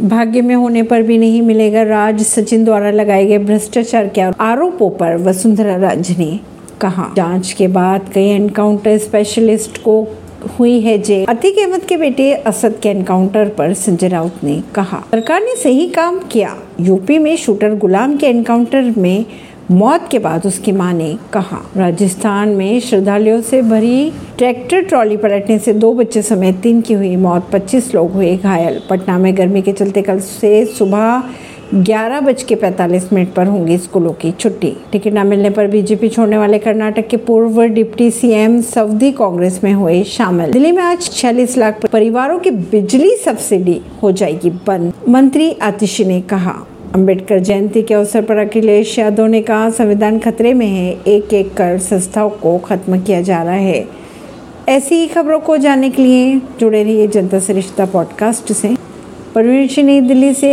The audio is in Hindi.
भाग्य में होने पर भी नहीं मिलेगा राज। सचिन द्वारा लगाए गए भ्रष्टाचार के आरोपों पर वसुंधरा राज ने कहा। जाँच के बाद कई एनकाउंटर स्पेशलिस्ट को हुई है जे अतिक अहमद के बेटे असद के एनकाउंटर पर संजय राउत ने कहा। सरकार ने सही काम किया। यूपी में शूटर गुलाम के एनकाउंटर में मौत के बाद उसकी माँ ने कहा, राजस्थान में श्रद्धालुओं से भरी ट्रैक्टर ट्रॉली पलटने से दो बच्चे समेत तीन की हुई मौत 25 लोग हुए घायल। पटना में गर्मी के चलते कल से सुबह ग्यारह बज के पैंतालीस मिनट पर होंगी स्कूलों की छुट्टी। टिकट न मिलने पर बीजेपी छोड़ने वाले कर्नाटक के पूर्व डिप्टी सीएम सऊदी कांग्रेस में हुए शामिल। दिल्ली में आज छियालीस लाख परिवारों की बिजली सब्सिडी हो जाएगी बंद, मंत्री आतिशी ने कहा। अंबेडकर जयंती के अवसर पर अखिलेश यादव ने कहा, संविधान खतरे में है एक एक कर संस्थाओं को खत्म किया जा रहा है। ऐसी ही खबरों को जानने के लिए जुड़े रहिए जनता सरिश्ता पॉडकास्ट से। परवीन नई दिल्ली से